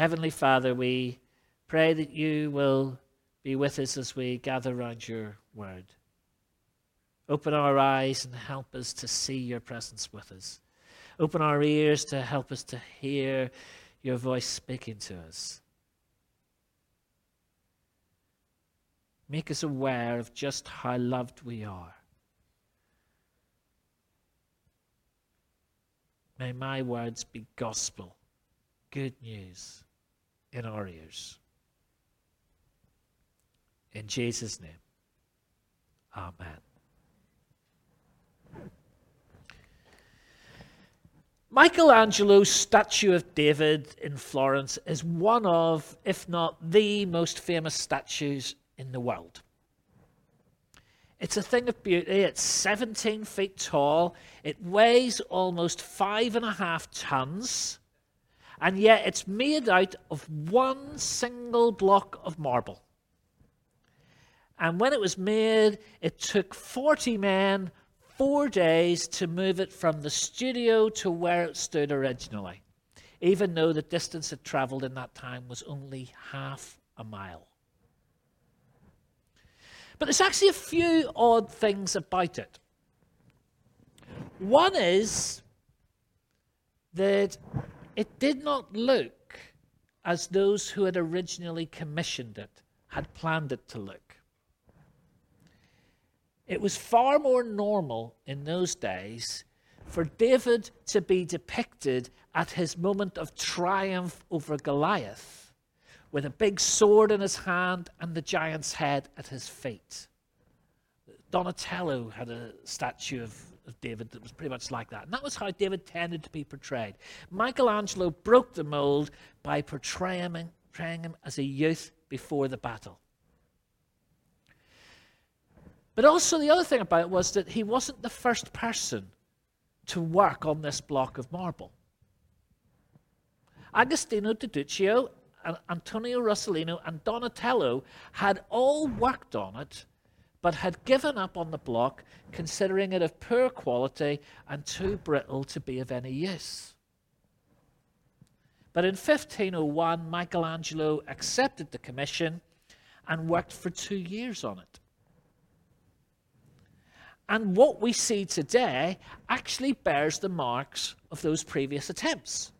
Heavenly Father, we pray that you will be with us as we gather around your word. Open our eyes and help us to see your presence with us. Open our ears to help us to hear your voice speaking to us. Make us aware of just how loved we are. May my words be gospel, good news in our ears. In Jesus' name, Amen. Michelangelo's statue of David in Florence is one of, if not the most famous statues in the world. It's a thing of beauty. It's 17 feet tall. It weighs almost five and a half tons. And yet it's made out of one single block of marble. And when it was made, it took 40 men four days to move it from the studio to where it stood originally, even though the distance it travelled in that time was only half a mile. But there's actually a few odd things about it. One is that it did not look as those who had originally commissioned it had planned it to look. It was far more normal in those days for David to be depicted at his moment of triumph over Goliath with a big sword in his hand and the giant's head at his feet. Donatello had a statue of, of David that was pretty much like that. And that was how David tended to be portrayed. Michelangelo broke the mold by portraying him, as a youth before the battle. But also, the other thing about it was that he wasn't the first person to work on this block of marble. Agostino di Duccio, Antonio Rossellino, and Donatello had all worked on it, but had given up on the block, considering it of poor quality and too brittle to be of any use. But in 1501, Michelangelo accepted the commission and worked for two years on it. And what we see today actually bears the marks of those previous attempts.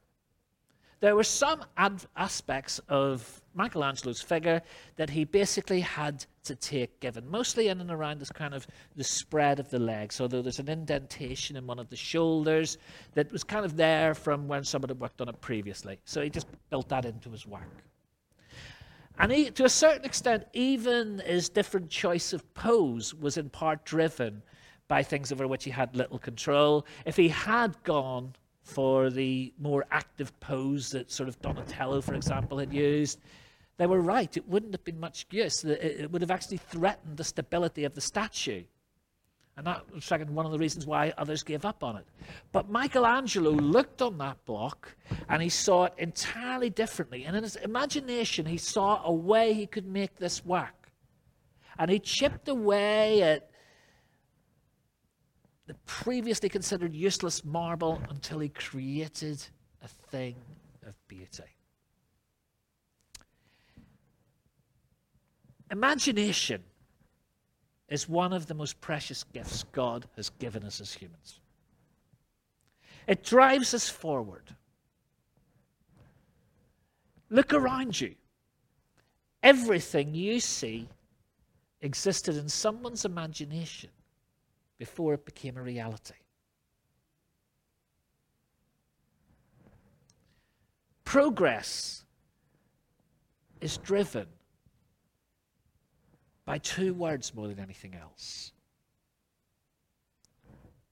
There were some ad- aspects of Michelangelo's figure that he basically had to take given, mostly in and around this kind of the spread of the legs, although there's an indentation in one of the shoulders that was kind of there from when someone had worked on it previously. So he just built that into his work. And he, to a certain extent, even his different choice of pose was in part driven by things over which he had little control. If he had gone for the more active pose that sort of Donatello, for example, had used, they were right. It wouldn't have been much use. It would have actually threatened the stability of the statue. And that was one of the reasons why others gave up on it. But Michelangelo looked on that block and he saw it entirely differently. And in his imagination, he saw a way he could make this work. And he chipped away at the previously considered useless marble until he created a thing of beauty. Imagination is one of the most precious gifts God has given us as humans. It drives us forward. Look around you. Everything you see existed in someone's imagination before it became a reality. Progress is driven by two words more than anything else.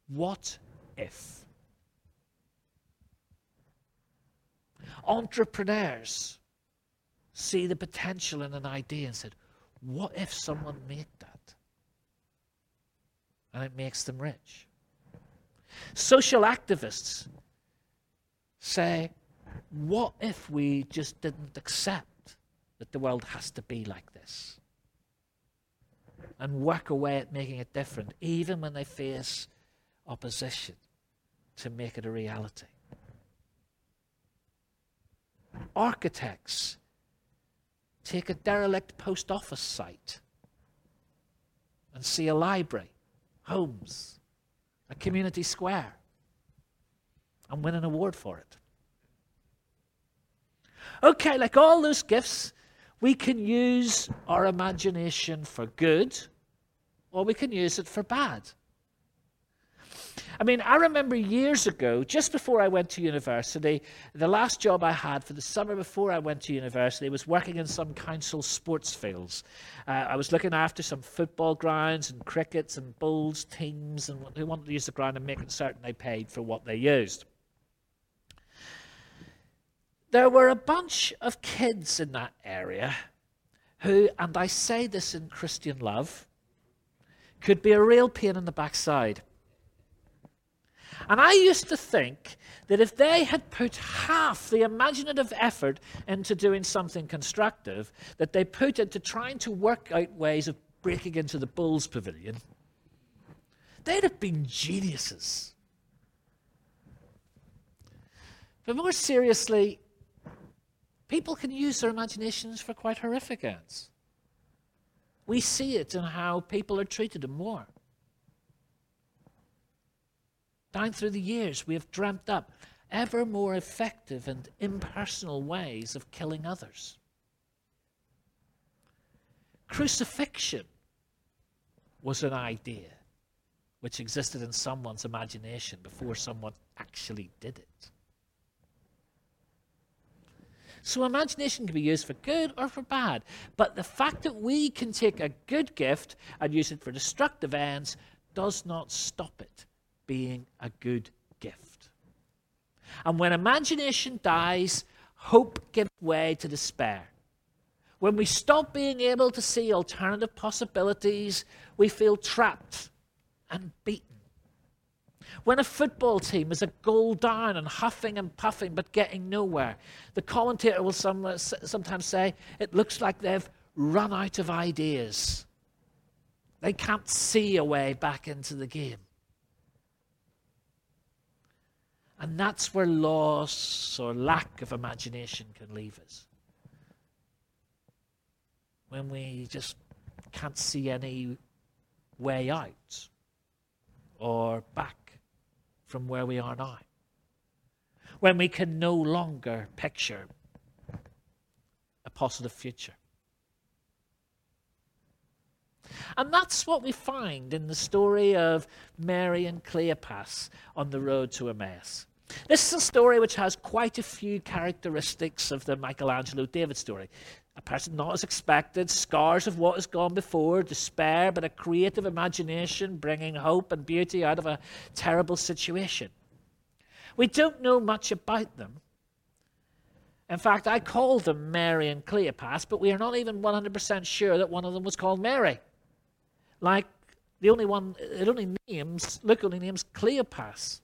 What if? Entrepreneurs see the potential in an idea and said, What if someone made that? And it makes them rich. Social activists say, what if we just didn't accept that the world has to be like this? And work away at making it different, even when they face opposition to make it a reality. architects take a derelict post office site and see a library, homes, a community square, and win an award for it. Okay, like all those gifts, we can use our imagination for good or we can use it for bad. I mean, I remember years ago, just before I went to university, the last job I had for the summer before I went to university was working in some council sports fields. Uh, I was looking after some football grounds and crickets and bowls teams and they wanted to use the ground and making certain they paid for what they used. There were a bunch of kids in that area who, and I say this in Christian love, could be a real pain in the backside. And I used to think that if they had put half the imaginative effort into doing something constructive that they put into trying to work out ways of breaking into the Bulls Pavilion, they'd have been geniuses. But more seriously, people can use their imaginations for quite horrific ends. We see it in how people are treated in war. Down through the years, we have dreamt up ever more effective and impersonal ways of killing others. Crucifixion was an idea which existed in someone's imagination before someone actually did it. So imagination can be used for good or for bad. But the fact that we can take a good gift and use it for destructive ends does not stop it being a good gift. And when imagination dies, hope gives way to despair. When we stop being able to see alternative possibilities, we feel trapped and beaten. When a football team is a goal down and huffing and puffing but getting nowhere, the commentator will sometimes say, it looks like they've run out of ideas. They can't see a way back into the game. And that's where loss or lack of imagination can leave us. When we just can't see any way out or back from where we are now. When we can no longer picture a positive future. And that's what we find in the story of Mary and Cleopas on the road to Emmaus. This is a story which has quite a few characteristics of the Michelangelo David story. A person not as expected, scars of what has gone before, despair, but a creative imagination bringing hope and beauty out of a terrible situation. We don't know much about them. In fact, I called them Mary and Cleopas, but we are not even 100% sure that one of them was called Mary. Like the only one, it only names, Luke only names Cleopas.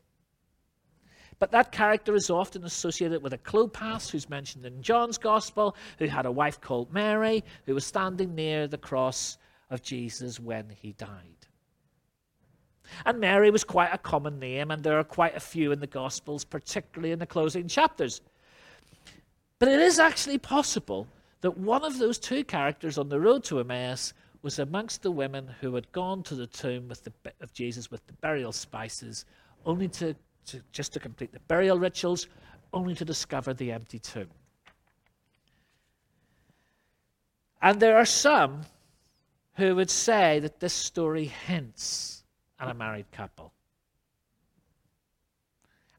But that character is often associated with a Clopas, who's mentioned in John's Gospel, who had a wife called Mary, who was standing near the cross of Jesus when he died. And Mary was quite a common name, and there are quite a few in the Gospels, particularly in the closing chapters. But it is actually possible that one of those two characters on the road to Emmaus was amongst the women who had gone to the tomb the, of Jesus with the burial spices, only to to, just to complete the burial rituals, only to discover the empty tomb. And there are some who would say that this story hints at a married couple.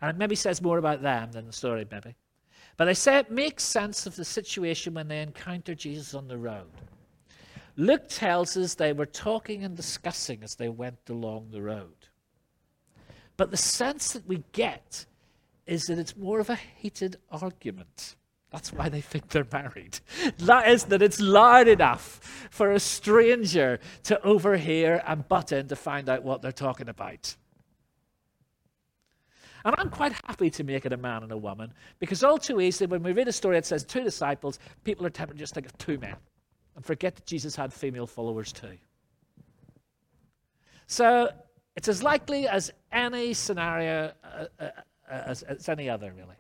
And it maybe says more about them than the story, maybe. But they say it makes sense of the situation when they encounter Jesus on the road. Luke tells us they were talking and discussing as they went along the road. But the sense that we get is that it's more of a heated argument. That's why they think they're married. That is, that it's loud enough for a stranger to overhear and butt in to find out what they're talking about. And I'm quite happy to make it a man and a woman because all too easily, when we read a story that says two disciples, people are tempted to just think of two men and forget that Jesus had female followers too. So it's as likely as any scenario, uh, uh, uh, as, as any other, really.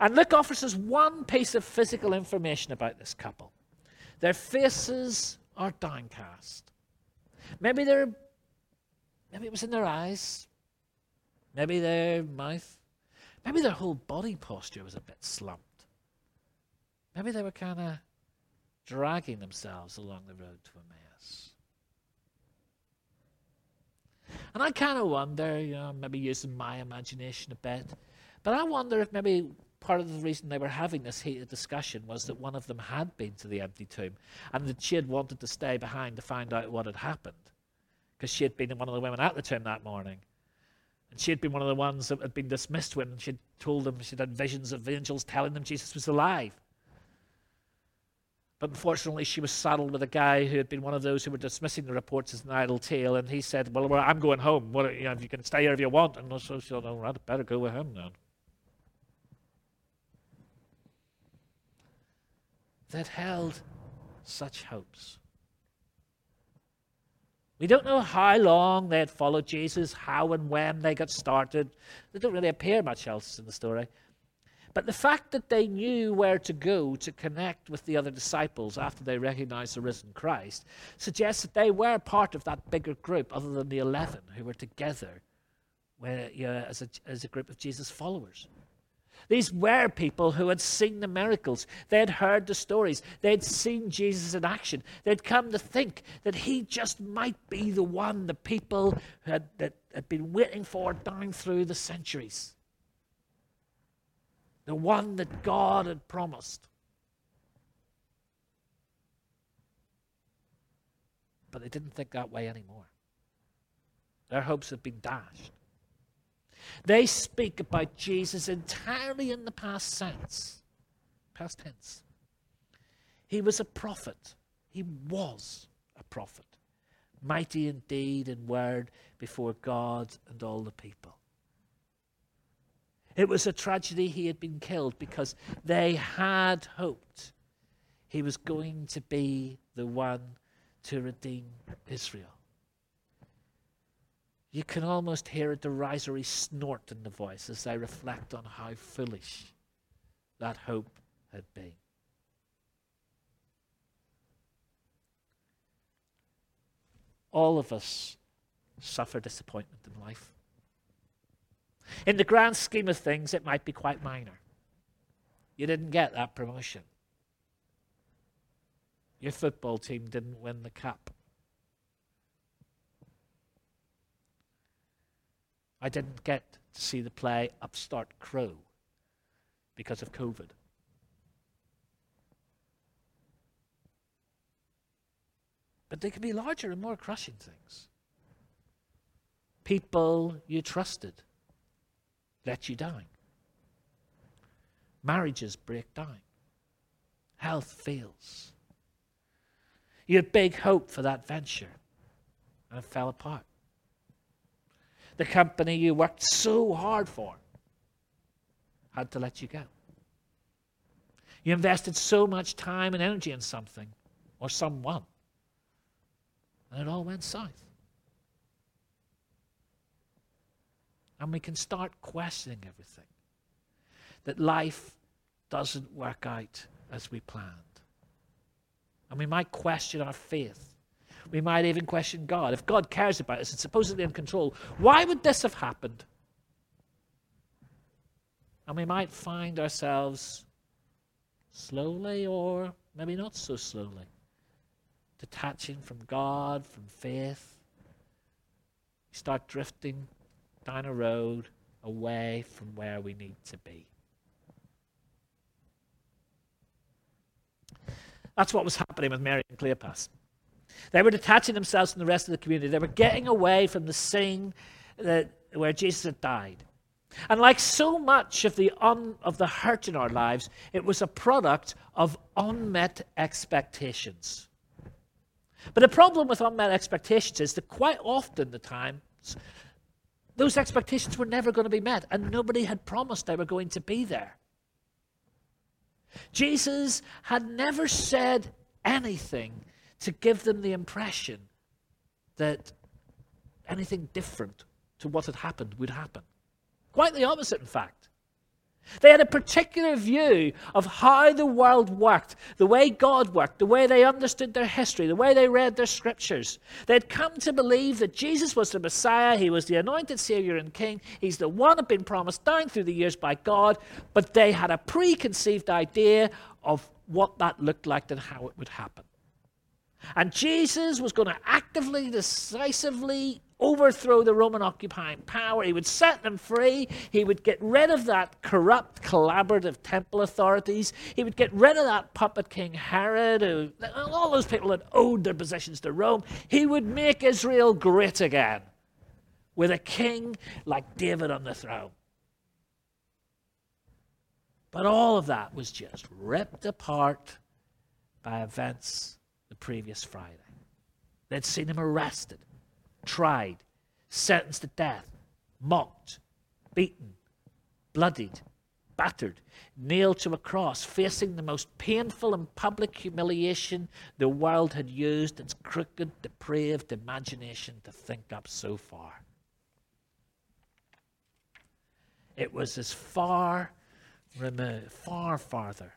And Luke offers us one piece of physical information about this couple. Their faces are downcast. Maybe they're maybe it was in their eyes. Maybe their mouth. Maybe their whole body posture was a bit slumped. Maybe they were kind of dragging themselves along the road to a Emmaus. And I kind of wonder, you know, maybe using my imagination a bit, but I wonder if maybe part of the reason they were having this heated discussion was that one of them had been to the empty tomb and that she had wanted to stay behind to find out what had happened because she had been one of the women at the tomb that morning. And she had been one of the ones that had been dismissed when she'd told them she'd had visions of angels telling them Jesus was alive. But unfortunately, she was saddled with a guy who had been one of those who were dismissing the reports as an idle tale. And he said, Well, well I'm going home. What, you know, if you can stay here if you want. And so she said, Oh, I'd better go with him then. that held such hopes. We don't know how long they had followed Jesus, how and when they got started. They don't really appear much else in the story. But the fact that they knew where to go to connect with the other disciples after they recognized the risen Christ suggests that they were part of that bigger group, other than the 11 who were together where, you know, as, a, as a group of Jesus' followers. These were people who had seen the miracles. They had heard the stories. They had seen Jesus in action. They'd come to think that he just might be the one the people had, that had been waiting for down through the centuries. The one that God had promised. But they didn't think that way anymore. Their hopes had been dashed. They speak about Jesus entirely in the past sense, past tense. He was a prophet. He was a prophet, mighty in deed and word before God and all the people. It was a tragedy he had been killed because they had hoped he was going to be the one to redeem Israel. You can almost hear a derisory snort in the voice as they reflect on how foolish that hope had been. All of us suffer disappointment in life. In the grand scheme of things, it might be quite minor. You didn't get that promotion. Your football team didn't win the cup. I didn't get to see the play Upstart Crow because of COVID. But they can be larger and more crushing things. People you trusted let you down. Marriages break down. Health fails. You had big hope for that venture, and it fell apart the company you worked so hard for had to let you go. You invested so much time and energy in something or someone, and it all went south. And we can start questioning everything. That life doesn't work out as we planned. And we might question our faith we might even question God. If God cares about us and supposedly in control, why would this have happened? And we might find ourselves slowly, or maybe not so slowly, detaching from God, from faith. We start drifting down a road away from where we need to be. That's what was happening with Mary and Cleopas. They were detaching themselves from the rest of the community. They were getting away from the scene that, where Jesus had died. And like so much of the, un, of the hurt in our lives, it was a product of unmet expectations. But the problem with unmet expectations is that quite often the times, those expectations were never going to be met, and nobody had promised they were going to be there. Jesus had never said anything to give them the impression that anything different to what had happened would happen. Quite the opposite, in fact. They had a particular view of how the world worked, the way God worked, the way they understood their history, the way they read their scriptures. They'd come to believe that Jesus was the Messiah, he was the anointed Savior and King, he's the one that had been promised down through the years by God, but they had a preconceived idea of what that looked like and how it would happen. And Jesus was going to actively, decisively overthrow the Roman occupying power. He would set them free. He would get rid of that corrupt, collaborative temple authorities. He would get rid of that puppet king Herod, who, all those people that owed their positions to Rome. He would make Israel great again with a king like David on the throne. But all of that was just ripped apart by events the previous Friday. They'd seen him arrested tried, sentenced to death, mocked, beaten, bloodied, battered, nailed to a cross, facing the most painful and public humiliation the world had used its crooked, depraved imagination to think up so far. It was as far removed, far farther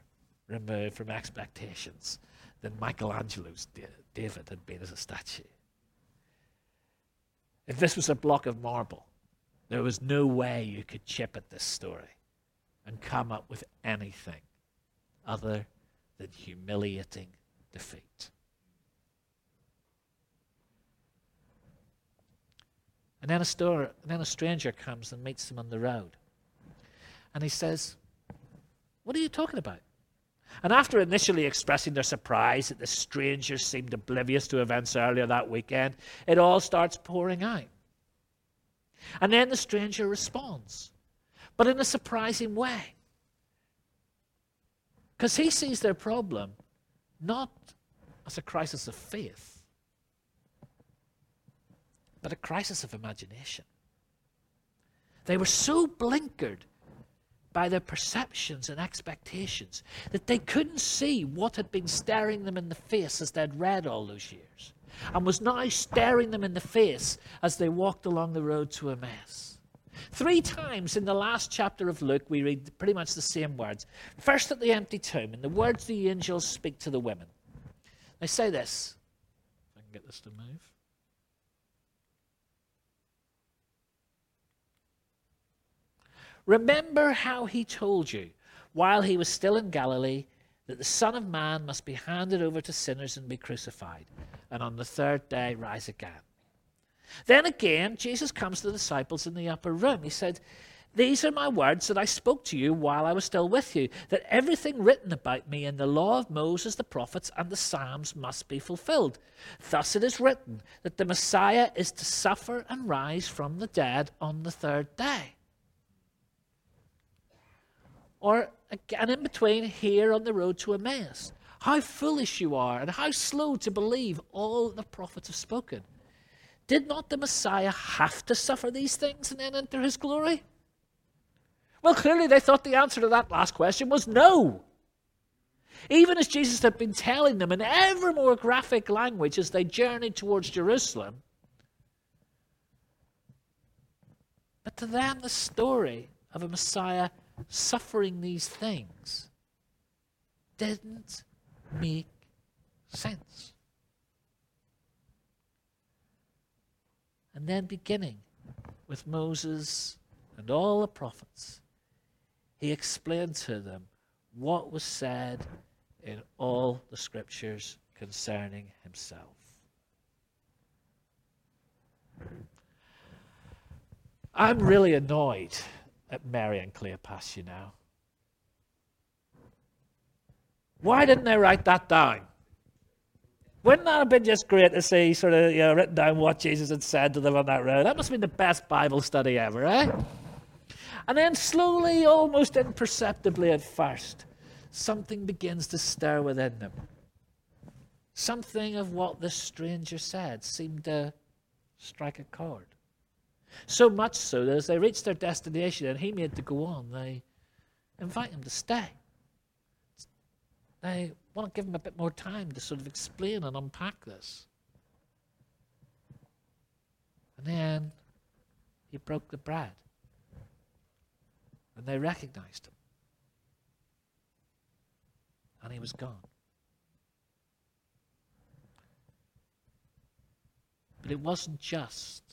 removed from expectations than Michelangelo's David had been as a statue. If this was a block of marble, there was no way you could chip at this story and come up with anything other than humiliating defeat. And then a, store, and then a stranger comes and meets them on the road. And he says, What are you talking about? And after initially expressing their surprise that the strangers seemed oblivious to events earlier that weekend, it all starts pouring out. And then the stranger responds, but in a surprising way. Because he sees their problem not as a crisis of faith, but a crisis of imagination. They were so blinkered by their perceptions and expectations that they couldn't see what had been staring them in the face as they'd read all those years and was now staring them in the face as they walked along the road to Emmaus. Three times in the last chapter of Luke, we read pretty much the same words. First at the empty tomb, and the words the angels speak to the women. They say this. If I can get this to move. Remember how he told you while he was still in Galilee that the Son of Man must be handed over to sinners and be crucified, and on the third day rise again. Then again, Jesus comes to the disciples in the upper room. He said, These are my words that I spoke to you while I was still with you, that everything written about me in the law of Moses, the prophets, and the Psalms must be fulfilled. Thus it is written that the Messiah is to suffer and rise from the dead on the third day or and in between here on the road to Emmaus. How foolish you are, and how slow to believe all the prophets have spoken. Did not the Messiah have to suffer these things and then enter his glory? Well, clearly they thought the answer to that last question was no. Even as Jesus had been telling them in ever more graphic language as they journeyed towards Jerusalem. But to them, the story of a Messiah suffering these things didn't make sense. And then, beginning with Moses and all the prophets, he explained to them what was said in all the scriptures concerning himself. I'm really annoyed at Mary and Cleopas, you know. Why didn't they write that down? Wouldn't that have been just great to see, sort of, you know, written down what Jesus had said to them on that road? That must have been the best Bible study ever, eh? And then slowly, almost imperceptibly at first, something begins to stir within them. Something of what the stranger said seemed to strike a chord. So much so that as they reached their destination and he made to go on, they invite him to stay. They want to give him a bit more time to sort of explain and unpack this. And then he broke the bread. And they recognized him. and he was gone. But it wasn't just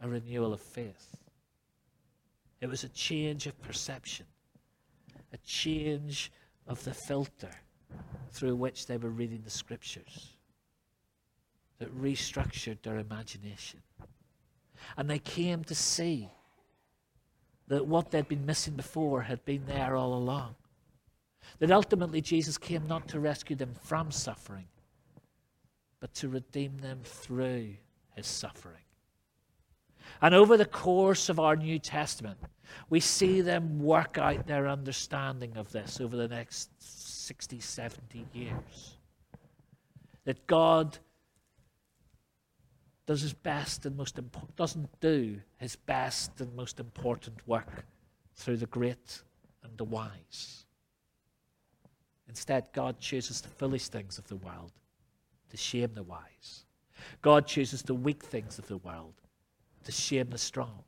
a renewal of faith, it was a change of perception, a change of the filter through which they were reading the scriptures that restructured their imagination. And they came to see that what they'd been missing before had been there all along. That ultimately Jesus came not to rescue them from suffering, but to redeem them through his suffering. And over the course of our New Testament, we see them work out their understanding of this over the next 60, 70 years. That God does his best and most impo- doesn't do his best and most important work through the great and the wise. Instead, God chooses the foolish things of the world to shame the wise. God chooses the weak things of the world to shame the strong.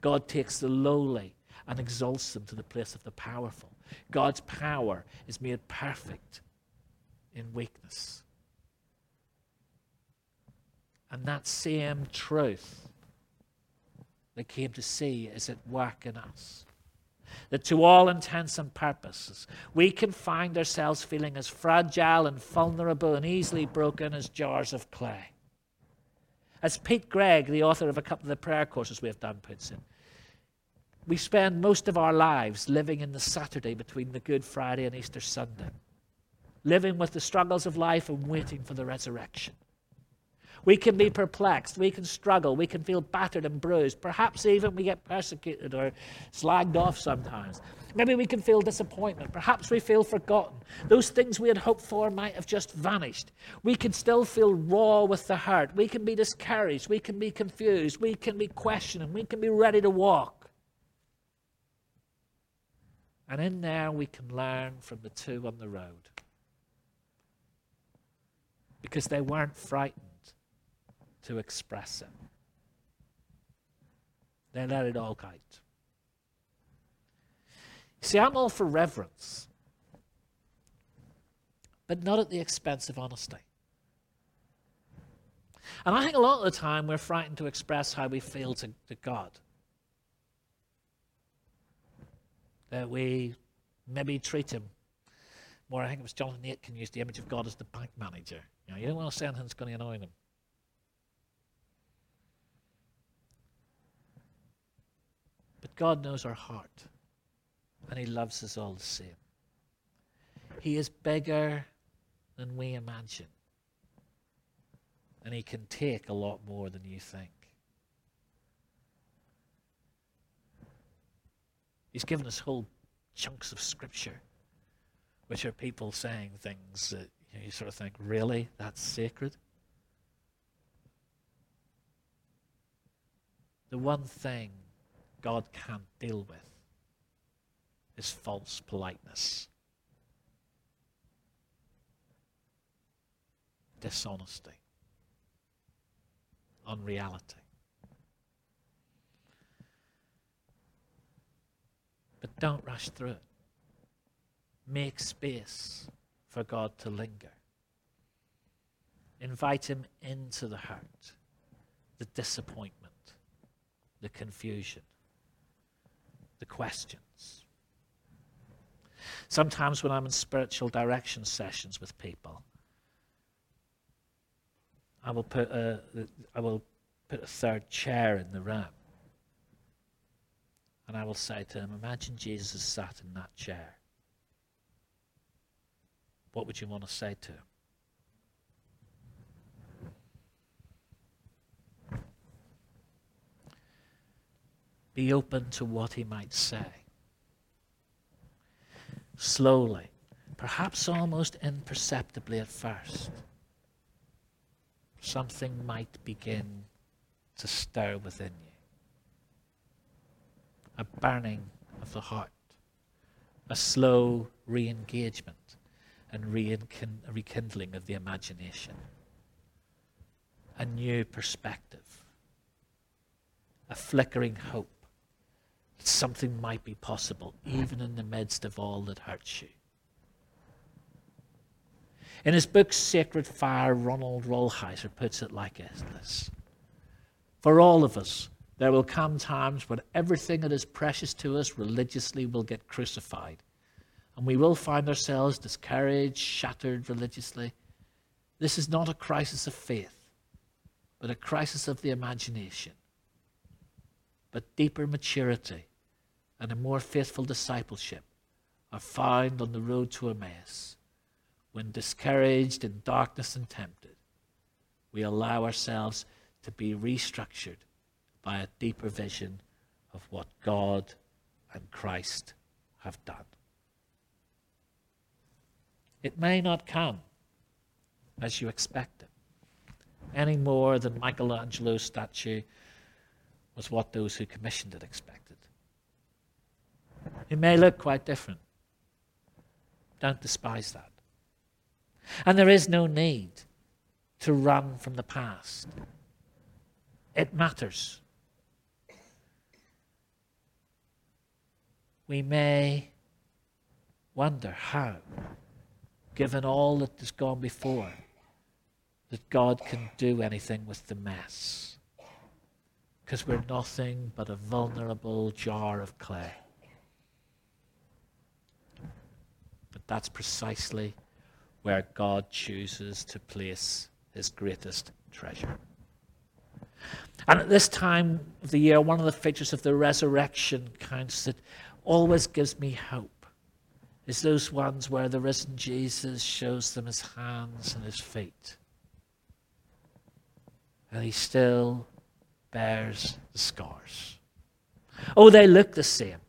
God takes the lowly and exalts them to the place of the powerful. God's power is made perfect in weakness. And that same truth they came to see is at work in us. That to all intents and purposes, we can find ourselves feeling as fragile and vulnerable and easily broken as jars of clay. As Pete Greig, the author of a couple of the prayer courses we have done, puts it, we spend most of our lives living in the Saturday between the Good Friday and Easter Sunday, living with the struggles of life and waiting for the resurrection. We can be perplexed. We can struggle. We can feel battered and bruised. Perhaps even we get persecuted or slagged off sometimes. Maybe we can feel disappointment. Perhaps we feel forgotten. Those things we had hoped for might have just vanished. We can still feel raw with the hurt. We can be discouraged. We can be confused. We can be questioning. We can be ready to walk. And in there, we can learn from the two on the road. Because they weren't frightened to express it. They let it all out. See, I'm all for reverence, but not at the expense of honesty. And I think a lot of the time we're frightened to express how we feel to, to God. That we maybe treat him more. I think it was Jonathan Aitken used the image of God as the bank manager. You know, you don't want to say anything that's going to annoy him. But God knows our heart, and He loves us all the same. He is bigger than we imagine, and He can take a lot more than you think. He's given us whole chunks of Scripture, which are people saying things that you, know, you sort of think, really? That's sacred? The one thing God can't deal with is false politeness, dishonesty, unreality. But don't rush through it. Make space for God to linger. Invite Him into the hurt, the disappointment, the confusion the questions. Sometimes when I'm in spiritual direction sessions with people, I will put a, I will put a third chair in the room. And I will say to them, Imagine Jesus sat in that chair. What would you want to say to him? Be open to what he might say. Slowly, perhaps almost imperceptibly at first, something might begin to stir within you. A burning of the heart, a slow re engagement and rekindling of the imagination, a new perspective, a flickering hope something might be possible, even in the midst of all that hurts you. In his book Sacred Fire, Ronald Rolheiser puts it like this For all of us, there will come times when everything that is precious to us religiously will get crucified. And we will find ourselves discouraged, shattered religiously. This is not a crisis of faith, but a crisis of the imagination. But deeper maturity and a more faithful discipleship are found on the road to Emmaus when discouraged in darkness and tempted, we allow ourselves to be restructured by a deeper vision of what God and Christ have done. It may not come as you expect it, any more than Michelangelo's statue was what those who commissioned it expected. It may look quite different. Don't despise that. And there is no need to run from the past. It matters. We may wonder how, given all that has gone before, that God can do anything with the mess. Because we're nothing but a vulnerable jar of clay. That's precisely where God chooses to place his greatest treasure. And at this time of the year, one of the features of the resurrection counts that always gives me hope is those ones where the risen Jesus shows them his hands and his feet. And he still bears the scars. Oh, they look the same.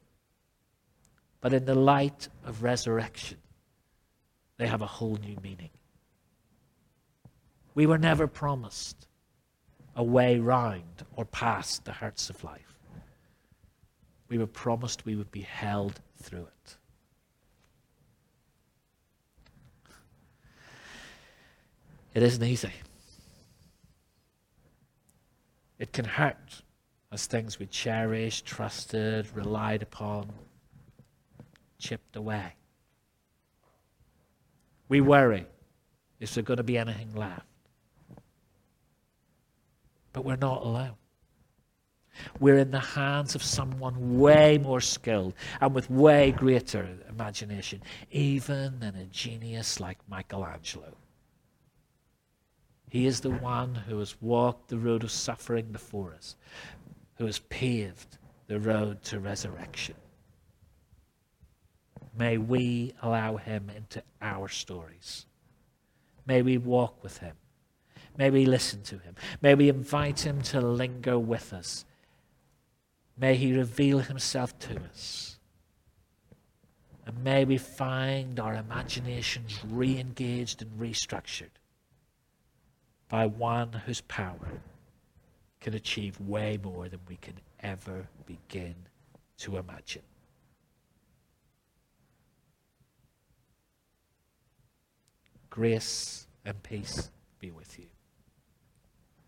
But in the light of resurrection, they have a whole new meaning. We were never promised a way round or past the hurts of life. We were promised we would be held through it. It isn't easy. It can hurt as things we cherished, trusted, relied upon, chipped away. We worry is there going to be anything left? But we're not alone. We're in the hands of someone way more skilled and with way greater imagination, even than a genius like Michelangelo. He is the one who has walked the road of suffering before us, who has paved the road to resurrection. May we allow him into our stories. May we walk with him. May we listen to him. May we invite him to linger with us. May he reveal himself to us. And may we find our imaginations re engaged and restructured by one whose power can achieve way more than we can ever begin to imagine. Grace and peace be with you.